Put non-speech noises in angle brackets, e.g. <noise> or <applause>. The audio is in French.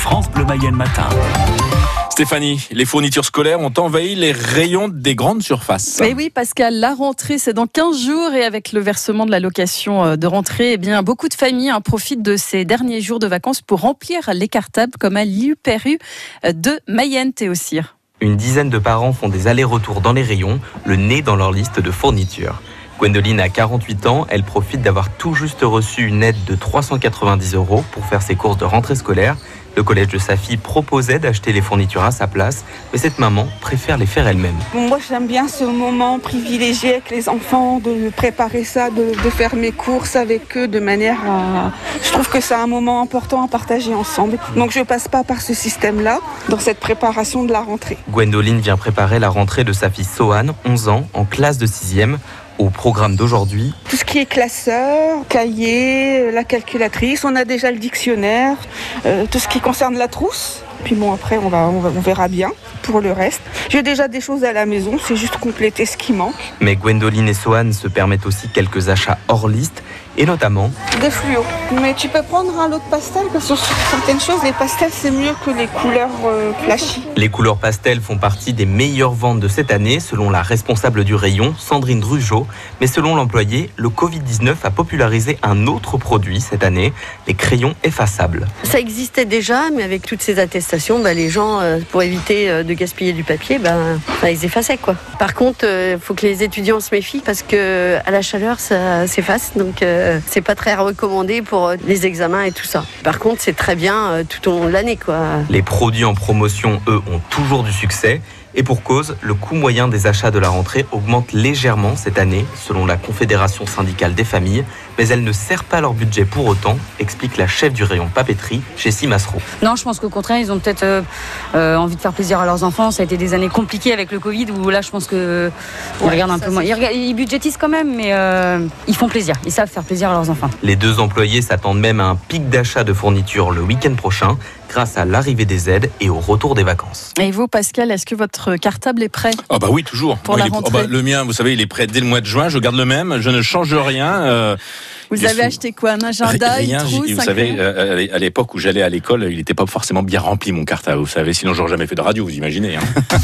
France Bleu Mayenne matin. Stéphanie, les fournitures scolaires ont envahi les rayons des grandes surfaces. Mais oui, Pascal, la rentrée, c'est dans 15 jours et avec le versement de la location euh, de rentrée, eh bien, beaucoup de familles en profitent de ces derniers jours de vacances pour remplir les cartables comme à l'UPRU de Mayenne, Théossir. Une dizaine de parents font des allers-retours dans les rayons, le nez dans leur liste de fournitures. Gwendoline a 48 ans, elle profite d'avoir tout juste reçu une aide de 390 euros pour faire ses courses de rentrée scolaire. Le collège de sa fille proposait d'acheter les fournitures à sa place, mais cette maman préfère les faire elle-même. moi j'aime bien ce moment privilégié avec les enfants, de préparer ça, de, de, faire mes courses avec eux de manière à... Je trouve que c'est un moment important à partager ensemble. Donc je passe pas par ce système-là dans cette préparation de la rentrée. Gwendoline vient préparer la rentrée de sa fille Sohan, 11 ans, en classe de 6e au programme d'aujourd'hui Tout ce qui est classeur, cahier, la calculatrice, on a déjà le dictionnaire, euh, tout ce qui concerne la trousse. Puis bon, après, on, va, on, va, on verra bien pour le reste. J'ai déjà des choses à la maison, c'est juste compléter ce qui manque. Mais Gwendoline et Sohan se permettent aussi quelques achats hors liste et notamment des fluos. Mais tu peux prendre un lot de pastel parce que sur certaines choses, les pastels c'est mieux que les couleurs euh, flashy. Les couleurs pastels font partie des meilleures ventes de cette année selon la responsable du rayon, Sandrine Drugeot. Mais selon l'employé, le Covid-19 a popularisé un autre produit cette année, les crayons effaçables. Ça existait déjà, mais avec toutes ces attestations, bah, les gens, euh, pour éviter euh, de gaspiller du papier, bah, bah, ils effaçaient quoi. Par contre, il faut que les étudiants se méfient parce que à la chaleur, ça s'efface, donc c'est pas très recommandé pour les examens et tout ça. Par contre, c'est très bien tout au long de l'année. Les produits en promotion, eux, ont toujours du succès. Et pour cause, le coût moyen des achats de la rentrée augmente légèrement cette année, selon la Confédération syndicale des familles, mais elle ne sert pas leur budget pour autant, explique la chef du rayon papeterie, Jessie Massereau. Non, je pense qu'au contraire, ils ont peut-être euh, euh, envie de faire plaisir à leurs enfants. Ça a été des années compliquées avec le Covid, où là, je pense que ils Ouais, regardent un peu moins. Ils, regardent- ils budgétisent quand même, mais euh, ils font plaisir. Ils savent faire plaisir à leurs enfants. Les deux employés s'attendent même à un pic d'achat de fournitures le week-end prochain, grâce à l'arrivée des aides et au retour des vacances. Et vous, Pascal, est-ce que votre cartable est prêt Ah bah oui, toujours. Pour Moi, la oh rentrée. bah, le mien, vous savez, il est prêt dès le mois de juin. Je garde le même. Je ne change rien. euh, Vous avez sous- acheté quoi Un agenda, Rien, une j'ai- trousse vous savez, euh, à l'époque où j'allais à l'école, il n'était pas forcément bien rempli mon cartable, vous savez, sinon j'aurais jamais fait de radio, vous imaginez. hein. <laughs>